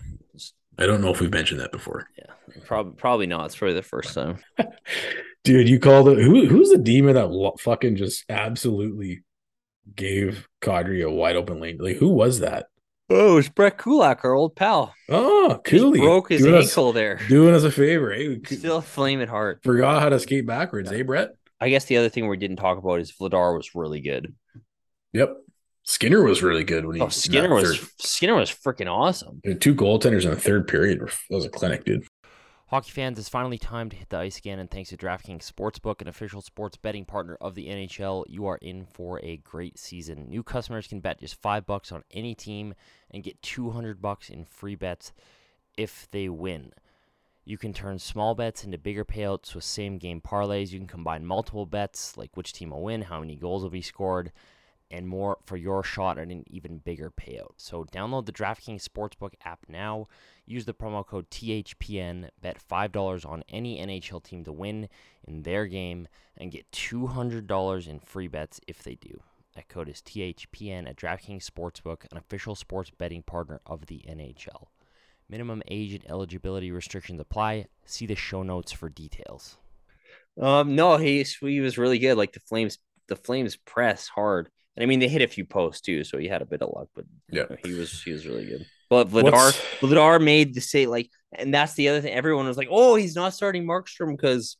I don't know if we've mentioned that before. yeah, probably probably not. It's probably the first time. [laughs] Dude, you called it who? Who's the demon that lo- fucking just absolutely gave Kadri a wide open lane? Like, who was that? Oh, it's Brett Kulak, our old pal. Oh, He Cooley broke his doing us- ankle there. doing us a favor. Eh? We Still flame at heart. forgot how to skate backwards, eh, Brett? I guess the other thing we didn't talk about is Vladar was really good. Yep. Skinner was really good when he Oh, Skinner in that was third- Skinner was freaking awesome. the two goaltenders in the third period. That was a clinic, dude. Hockey fans, it's finally time to hit the ice again, and thanks to DraftKings Sportsbook, an official sports betting partner of the NHL, you are in for a great season. New customers can bet just five bucks on any team and get two hundred bucks in free bets if they win. You can turn small bets into bigger payouts with same game parlays. You can combine multiple bets, like which team will win, how many goals will be scored, and more for your shot at an even bigger payout. So download the DraftKings Sportsbook app now. Use the promo code THPN, bet $5 on any NHL team to win in their game, and get $200 in free bets if they do. That code is THPN at DraftKings Sportsbook, an official sports betting partner of the NHL. Minimum age and eligibility restrictions apply. See the show notes for details. Um, no, he he was really good. Like the Flames, the Flames press hard, and I mean they hit a few posts too, so he had a bit of luck. But Yeah. he was he was really good. But Vladar What's- Vladar made the say like, and that's the other thing. Everyone was like, "Oh, he's not starting Markstrom because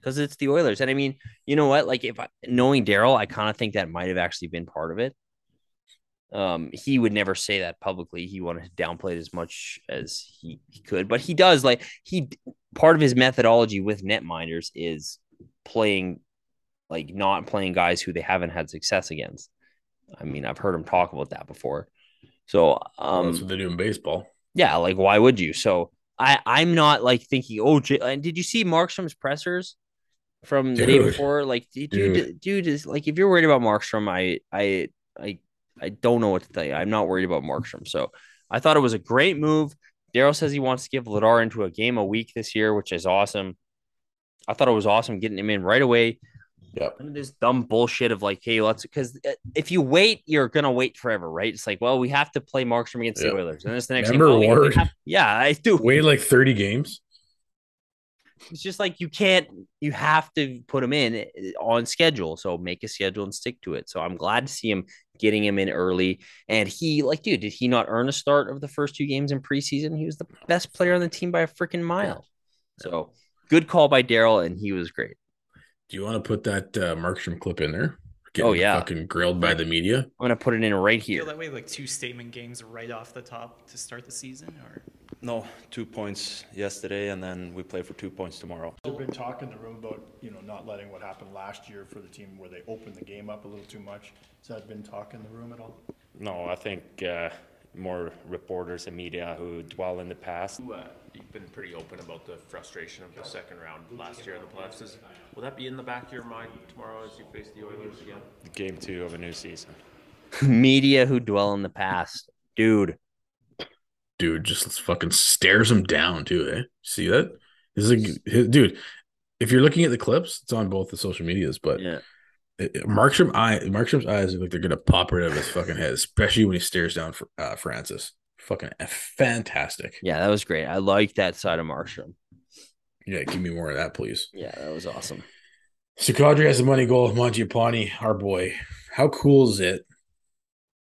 because it's the Oilers." And I mean, you know what? Like if I, knowing Daryl, I kind of think that might have actually been part of it. Um, he would never say that publicly. He wanted to downplay it as much as he, he could, but he does. Like he, part of his methodology with netminders is playing, like not playing guys who they haven't had success against. I mean, I've heard him talk about that before. So, um, That's what they do in baseball. yeah, like why would you? So I I'm not like thinking, oh, J- and did you see Markstrom's pressers from the day before? Like, dude, dude, dude is like if you're worried about Markstrom, I I I I don't know what to tell you. I'm not worried about Markstrom. So I thought it was a great move. Daryl says he wants to give Vladar into a game a week this year, which is awesome. I thought it was awesome getting him in right away. Yep. None of this dumb bullshit of like, hey, let's because if you wait, you're gonna wait forever, right? It's like, well, we have to play Markstrom against Yeah. the Oilers, and it's the next Remember game. Ward? have- [laughs] yeah, I do. Wait like 30 games. It's just like you can't. You have to put him in eh, on schedule. So make a schedule and stick to it. So I'm glad to see him getting him in early. And he, like, dude, did he not earn a start of the first two games in preseason? He was the best player on the team by a freaking mile. So good call by Daryl, and he was great. Do you want to put that uh, Markstrom clip in there? Oh, yeah. Fucking grilled by the media. I'm gonna put it in right here. feel that way, like two statement games right off the top to start the season, or No, two points yesterday, and then we play for two points tomorrow. There's been talk in the room about, you know, not letting what happened last year for the team where they opened the game up a little too much. Has that been talk in the room at all? No, I think uh, more reporters and media who dwell in the past. Uh, You've been pretty open about the frustration of the second round last year in the playoffs. Is, will that be in the back of your mind tomorrow as you face the Oilers again? Game two of a new season. [laughs] Media who dwell in the past, dude. Dude just fucking stares him down too, eh? See that? This is like, his- dude, if you're looking at the clips, it's on both the social medias, but Yeah. Markstrom eye Markstrom's eyes look like they're gonna pop right out of his fucking head, especially when he stares down for uh, Francis. Fucking fantastic. Yeah, that was great. I like that side of Markstrom. Yeah, give me more of that, please. Yeah, that was awesome. So Kadri has a money goal. Mangiapane, our boy. How cool is it?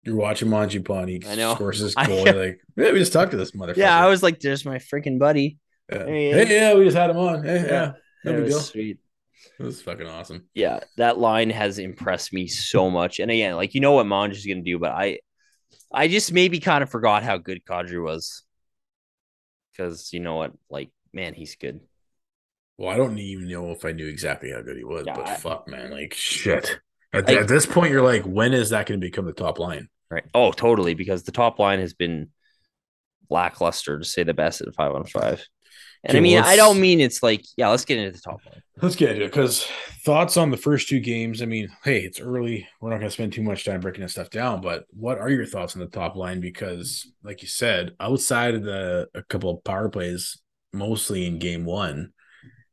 You're watching Mangiapane. I know. Scores his [laughs] goal. you're like, yeah, we just talked to this motherfucker. Yeah, I was like, "There's my freaking buddy." Yeah. Hey, yeah, we just had him on. Hey, yeah, Yeah. no That big was deal. sweet. It was fucking awesome. Yeah, that line has impressed me so much. And again, like you know what Monge is gonna do, but I I just maybe kind of forgot how good Kadri was. Cause you know what, like, man, he's good. Well, I don't even know if I knew exactly how good he was, Yeah, but I- fuck, man, like shit. At, Like- at this point, you're like, when is that going to become the top line? Right. Oh, totally. Because the top line has been lackluster to say the best at five on five. And I mean, I don't mean it's like, yeah, let's get into the top line. Let's get into it because thoughts on the first two games. I mean, hey, it's early. We're not going to spend too much time breaking this stuff down, but what are your thoughts on the top line? Because, like you said, outside of the a couple of power plays, mostly in game one,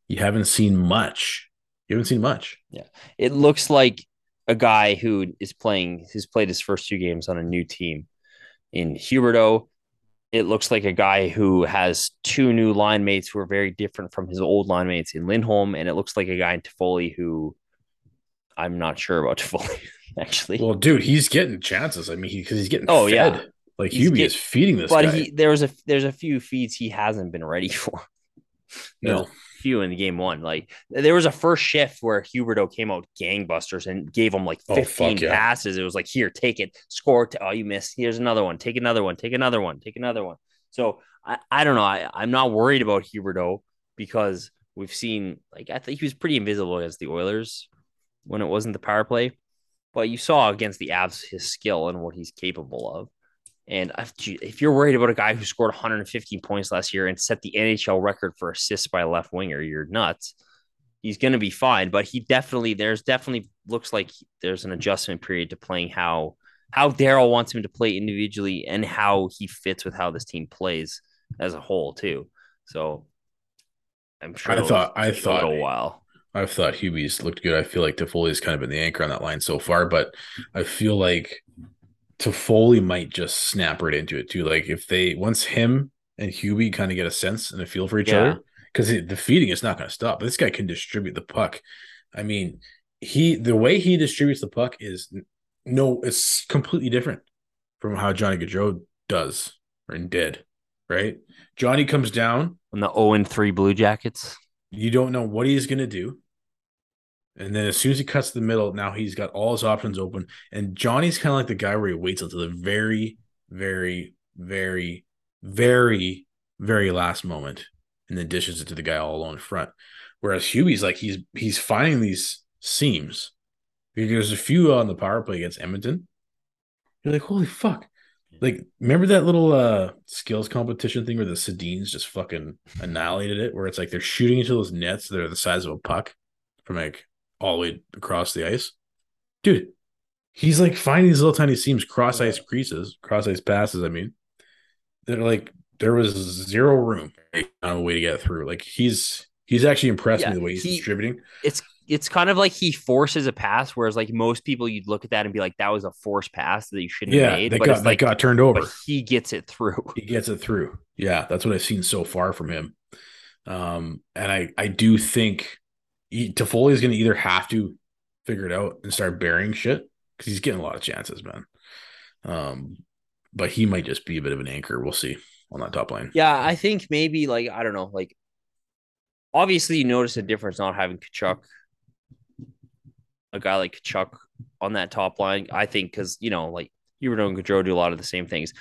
you haven't seen much. You haven't seen much. Yeah. It looks like a guy who is playing, who's played his first two games on a new team in Huberdeau. It looks like a guy who has two new line mates who are very different from his old line mates in Lindholm. And it looks like a guy in Toffoli who I'm not sure about [laughs] Toffoli, actually. Well, dude, he's getting chances. I mean, because he's getting Oh, fed. yeah. Like He's Hubie get- is feeding this but guy. he there's a there's a few feeds he hasn't been ready [laughs] for. No, few in game one. Like there was a first shift where Huberdeau came out gangbusters and gave him like Oh, 15 fuck yeah. passes. It was like, here, take it, score. Oh, you missed. Here's another one. Take another one. Take another one. Take another one. So I, I don't know. I, I'm not worried about Huberdeau because we've seen like I think he was pretty invisible against the Oilers when it wasn't the power play. But you saw against the Avs his skill and what he's capable of. And if, if you're worried about a guy who scored 115 points last year and set the NHL record for assists by a left winger, you're nuts. He's going to be fine, but he definitely there's definitely looks like there's an adjustment period to playing how how Daryl wants him to play individually and how he fits with how this team plays as a whole too. So I'm sure I thought- I thought a while. I've thought Hubie's looked good. I feel like Toffoli's kind of been the anchor on that line so far, but I feel like Toffoli might just snap right into it too. Like if they once him and Hubie kind of get a sense and a feel for each Yeah. other because the feeding is not going to stop. This guy can distribute the puck. I mean, he the way he distributes the puck is no, it's completely different from how Johnny Gaudreau does and did. Right, Johnny comes down. On the 0 and 3 Blue Jackets. You don't know what he's going to do. And then as soon as he cuts to the middle, now he's got all his options open. And Johnny's kind of like the guy where he waits until the very, very, very, very, very last moment and then dishes it to the guy all alone in front. Whereas Hubie's like he's he's finding these seams. Because there's a few on the power play against Edmonton. You're like, holy fuck. Like, remember that little uh skills competition thing where the Sedins just fucking annihilated it, where it's like they're shooting into those nets that are the size of a puck from like all the way across the ice? Dude, he's like finding these little tiny seams, cross ice creases, cross ice passes. I mean, they're like there was zero room on a way to get through. Like he's he's actually impressed Yeah, me the way he's he- distributing. It's it's kind of like he forces a pass, whereas like most people you'd look at that and be like, that was a forced pass that you shouldn't Yeah, have made. they but got it's they like, got turned over. but he gets it through. he gets it through. Yeah, that's what I've seen so far from him. Um, and I I do think he, Toffoli is going to either have to figure it out and start burying shit because he's getting a lot of chances, man. Um, but he might just be a bit of an anchor. We'll see on that top line. Yeah, I think maybe like I don't know, like obviously you notice a difference not having Tkachuk, a guy like Tkachuk on that top line. I think because you know, like Huberdeau and Gaudreau do a lot of the same things,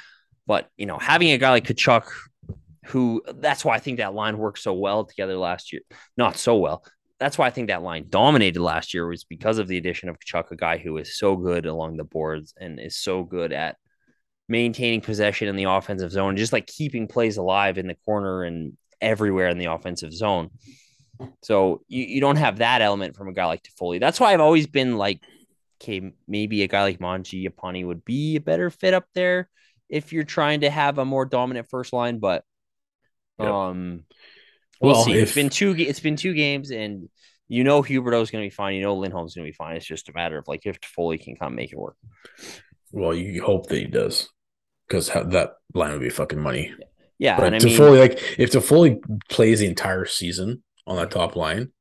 but you know, having a guy like Tkachuk, who that's why I think that line worked so well together last year. Not so well. That's why I think that line dominated last year was because of the addition of Tkachuk, a guy who is so good along the boards and is so good at maintaining possession in the offensive zone, just like keeping plays alive in the corner and everywhere in the offensive zone. So you, you don't have that element from a guy like Toffoli. That's why I've always been like, okay, maybe a guy like Mangiapane would be a better fit up there if you're trying to have a more dominant first line. But Yep. um, we'll Well, see. if- It's been two. It's been two games, and you know Huberdeau's going to be fine. You know Lindholm's going to be fine. It's just a matter of like if Toffoli can come make it work. Well, you hope that he does because that line would be fucking money. Yeah, but and I mean, like if Toffoli plays the entire season on that top line,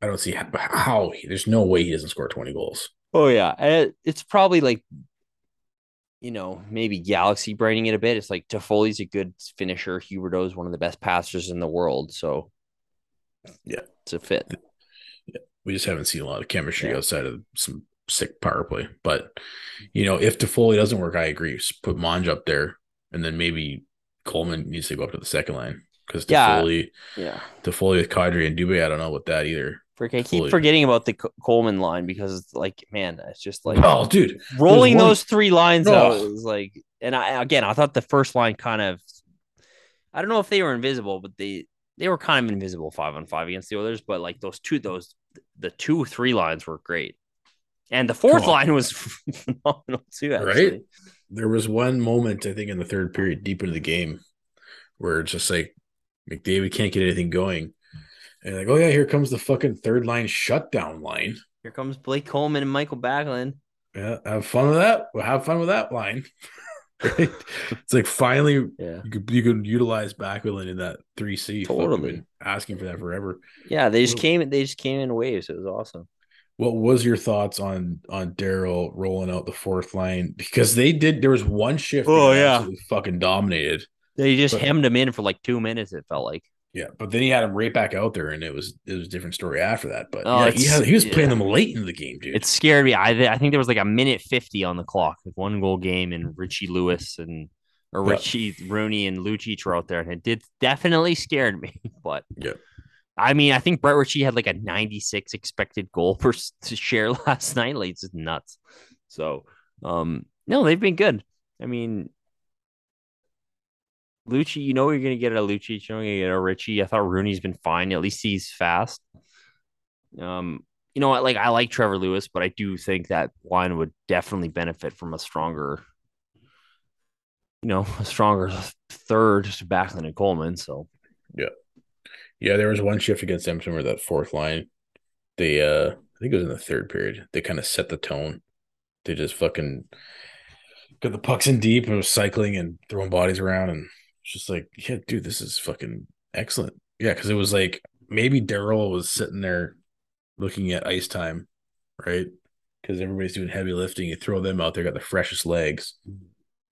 I don't see how, how he, there's no way he doesn't score 20 goals. Oh yeah, eh, it's probably like, you know, maybe Galaxy braining it a bit. It's like Toffoli's a good finisher. Huberdeau is one of the best passers in the world, so Yeah. it's a fit. Yeah. We just haven't seen a lot of chemistry Yeah. outside of some sick power play. But you know, if Toffoli doesn't work, I agree. Just put Monge up there, and then maybe Coleman needs to go up to the second line because Yeah. Toffoli, Yeah, Toffoli with Kadri and Dubé, I don't know about that either. Frick, I keep forgetting about the Co- Coleman line because it's like, man, it's just like oh, dude, rolling one- those three lines Oh. out is like, and I again, I thought the first line kind of, I don't know if they were invisible, but they they were kind of invisible five on five against the others, But like those two, those the two three lines were great, and the fourth line was [laughs] phenomenal too. Actually. right? There was one moment I think in the third period, deep into the game, where it's just like McDavid can't get anything going, and like, oh yeah, here comes the fucking third line shutdown line. Here comes Blake Coleman and Michael Backlund. Yeah, have fun with that. Well, have fun with that line. [laughs] Right? it's like finally Yeah. you could you could utilize Backlund in that three C. Totally. asking for that forever. Yeah, they just Well- came. They just came in waves. It was awesome. What was your thoughts on on Daryl rolling out the fourth line? Because they did. There was one shift. Oh, yeah. fucking dominated. They just But- hemmed him in for like two minutes. It felt like. Yeah, but then he had him right back out there, and it was it was a different story after that. But Oh, yeah, he, had, he was playing them late in the game, dude. It scared me. I I think there was like a minute fifty on the clock, like one goal game, and Ritchie Lewis and or Yeah. Ritchie Rooney and Lucic were out there, and it did definitely scared me. [laughs] But Yeah. I mean, I think Brett Ritchie had like a ninety six expected goal [laughs] per to share [laughs] last night. Like it's just nuts. So, um, no, they've been good. I mean. Lucci, you know you're gonna get a Lucic, you know you're gonna get a Ritchie. I thought Rooney's been fine. At least he's fast. Um, you know what? Like I like Trevor Lewis, but I do think that line would definitely benefit from a stronger, you know, a stronger third to Backlund and Coleman. So yeah, yeah. there was one shift against Edmonton where that fourth line, they uh I think it was in the third period. They kind of set the tone. They just fucking got the pucks in deep and was cycling and throwing bodies around and just like, yeah, dude, this is fucking excellent. Yeah, because it was like maybe Daryl was sitting there looking at ice time, right? Because everybody's doing heavy lifting. You throw them out there, got the freshest legs.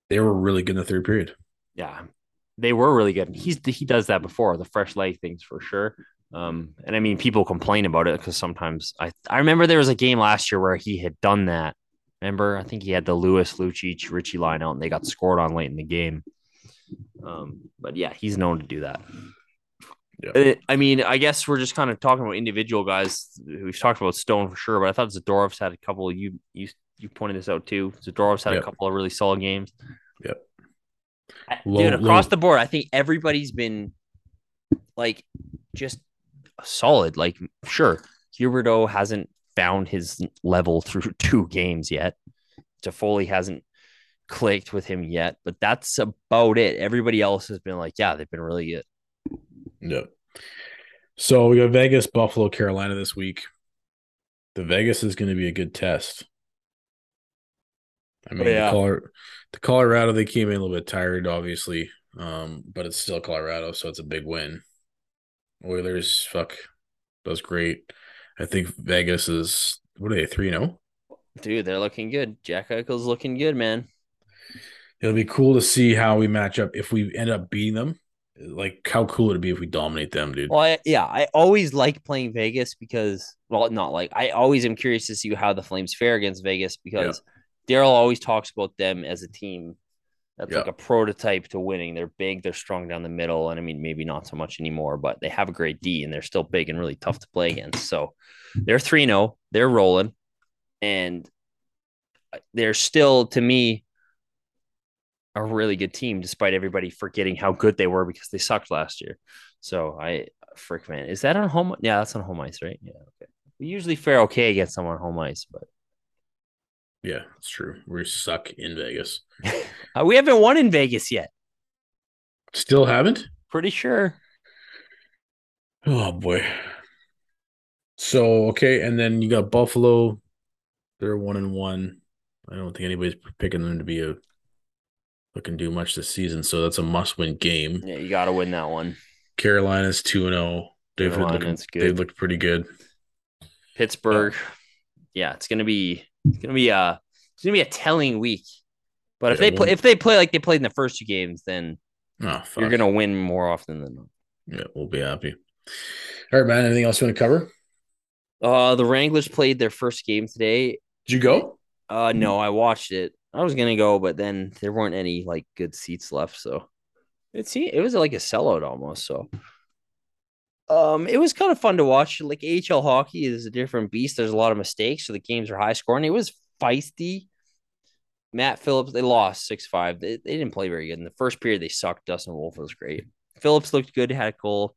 They were really good in the third period. Yeah, they were really good. He's he does that before the fresh leg things for sure. Um, and I mean, people complain about it because sometimes I I remember there was a game last year where he had done that. Remember, I think he had the Lewis Lucic Ritchie line out, and they got scored on late in the game. Um, but yeah, he's known to do that. Yeah. I mean, I guess we're just kind of talking about individual guys. We've talked about Stone for sure, but I thought Zadorov's had a couple. Of, you you you pointed this out too. Zadorov's had Yep. a couple of really solid games. Yep. Low- Dude, across low- the board, I think everybody's been like just solid. Like, sure, Huberdeau hasn't found his level through [laughs] two games yet. Toffoli hasn't clicked with him yet, but that's about it. Everybody else has been like, yeah, they've been really good. Yep. So we got Vegas, Buffalo, Carolina this week. The Vegas is going to be a good test. I mean, yeah. the, Color- the Colorado they came in a little bit tired, obviously, um, but it's still Colorado, so it's a big win. Oilers, fuck, does great. I think Vegas is what are they three zero? Dude, they're looking good. Jack Eichel's looking good, man. It'll be cool to see how we match up if we end up beating them. Like, how cool it would it be if we dominate them, dude? Well, I, yeah, I always like playing Vegas because, well, not like I always am curious to see how the Flames fare against Vegas because Daryl always talks about them as a team that's like a prototype to winning. They're big, they're strong down the middle, and I mean maybe not so much anymore, but they have a great D and they're still big and really tough to play against. So they're three 0 they're rolling, and uh, they're still to me a really good team, despite everybody forgetting how good they were because they sucked last year. So I frick man, is that on home? Yeah, that's on home ice, right? Yeah, okay. We usually fare okay against them on home ice, but Yeah, it's true. We suck in Vegas. [laughs] uh, we haven't won in Vegas yet. Still haven't? Pretty sure. Oh boy. So okay, and then you got Buffalo. They're one and one. I don't think anybody's picking them to be a looking to do much this season, so that's a must-win game. Yeah, you got to win that one. Carolina's two and zero. They've Carolina's looked, they've looked pretty good. Pittsburgh. Yeah, it's gonna be it's gonna be a it's gonna be a telling week. But if they play if they play like they played in the first two games, then Oh, you're gonna win more often than not. Yeah, we'll be happy. All right, man. Anything else you want to cover? Uh, the Wranglers played their first game today. Did you go? Uh, no, I watched it. I was gonna go, but then there weren't any like good seats left, so it se- it was like a sellout almost. So, um, it was kind of fun to watch. Like AHL hockey is a different beast. There's a lot of mistakes, so the games are high scoring. It was feisty. Matt Phillips, they lost six five. They, they didn't play very good in the first period. They sucked. Dustin Wolf was great. Phillips looked good. Had a goal.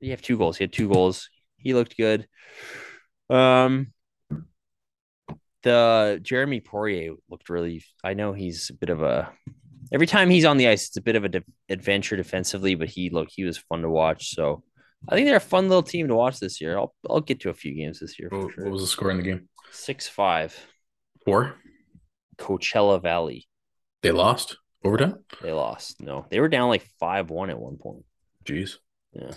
He have two goals. He had two goals. He looked good. Um, the Jeremy Poirier looked really. I know he's a bit of a. Every time he's on the ice, it's a bit of a de- adventure defensively, but he looked he was fun to watch. So I think they're a fun little team to watch this year. I'll I'll get to a few games this year for What, sure. what was the score in the game? Six five. Four. Coachella Valley. They lost overtime. They lost. No, they were down like five one at one point. Jeez. Yeah.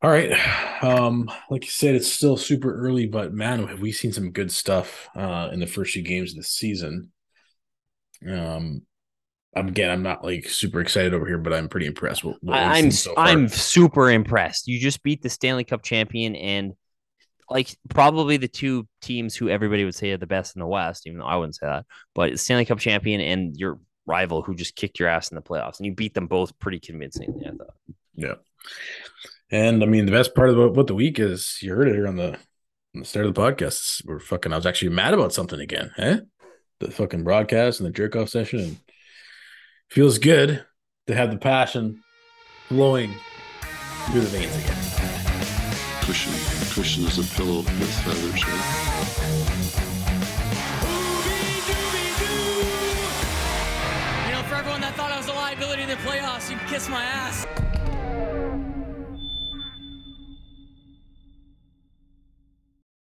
All right. Um, like you said, it's still super early, but man, have we seen some good stuff uh in the first few games of the season. Um again, I'm not like super excited over here, but I'm pretty impressed. With what I'm so. I'm super impressed. You just beat the Stanley Cup champion and like probably the two teams who everybody would say are the best in the West, even though I wouldn't say that. But Stanley Cup champion and your rival who just kicked your ass in the playoffs, and you beat them both pretty convincingly. I thought. Yeah. And I mean, the best part of what the week is, you heard it here on the, on the start of the podcast. We're fucking, I was actually mad about something again, eh? The fucking broadcast and the jerk off session. And feels good to have the passion flowing through the veins again. Cushion. Cushion is a pillow with feathers, right? You know, for everyone that thought I was a liability in the playoffs, you can kiss my ass.